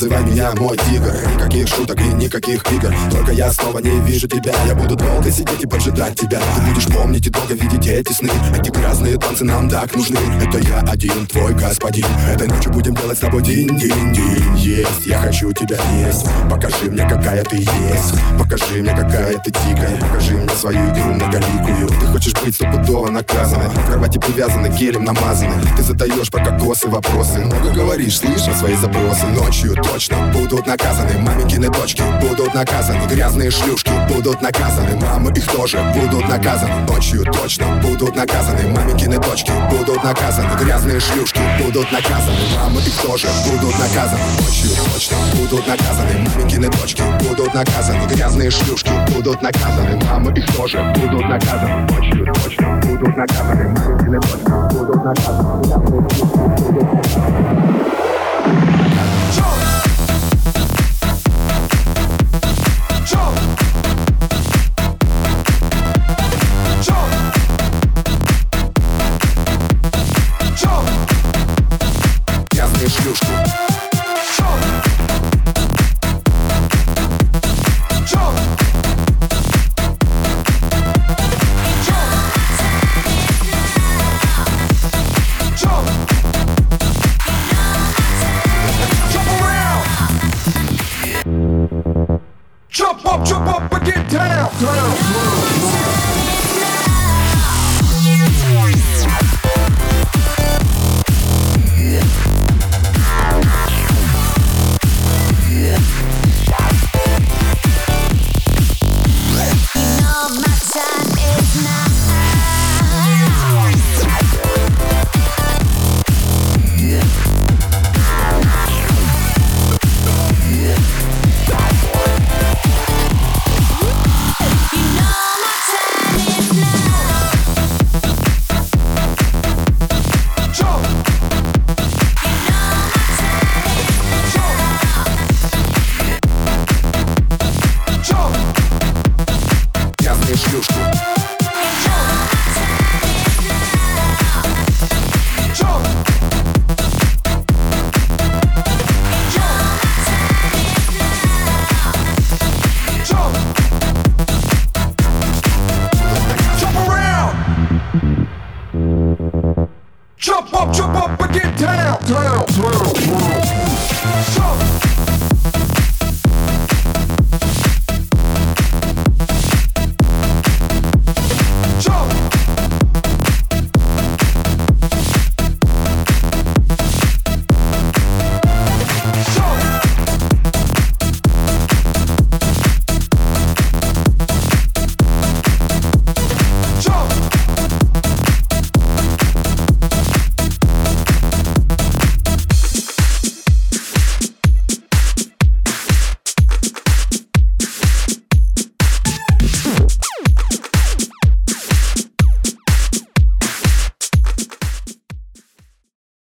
Называй меня мой тигр? Никаких шуток и никаких игр. Только я снова не вижу тебя. Я буду долго сидеть и поджидать тебя. Ты будешь помнить и долго видеть эти сны. Эти грязные танцы нам так нужны. Это я один, твой господин. Этой ночью будем делать с тобой динь-динь-динь Есть, я хочу тебя есть. Покажи мне, какая ты есть. Покажи мне, какая ты дикая Покажи мне свою игру многоликую Быть стопудово наказанной В кровати привязаны, гелем намазаны. Ты задаешь про кокосы вопросы. Много говоришь, слышишь свои запросы. Ночью точно будут наказаны. Маменькины дочки будут наказаны. Грязные шлюшки будут наказаны. Мамы их тоже будут наказаны. Ночью точно будут наказаны. Маменькины дочки будут наказаны Грязные шлюшки будут наказаны. Мамы их тоже будут наказаны. Ночью точно будут наказаны. Маменькины дочки будут наказаны. Грязные шлюшки будут наказаны. Мамы их тоже будут наказаны. Ночью точно будут наказаны. Маменькины дочки будут наказаны Jump up, jump up and get down, down, up, jump up and get down, down, down, down.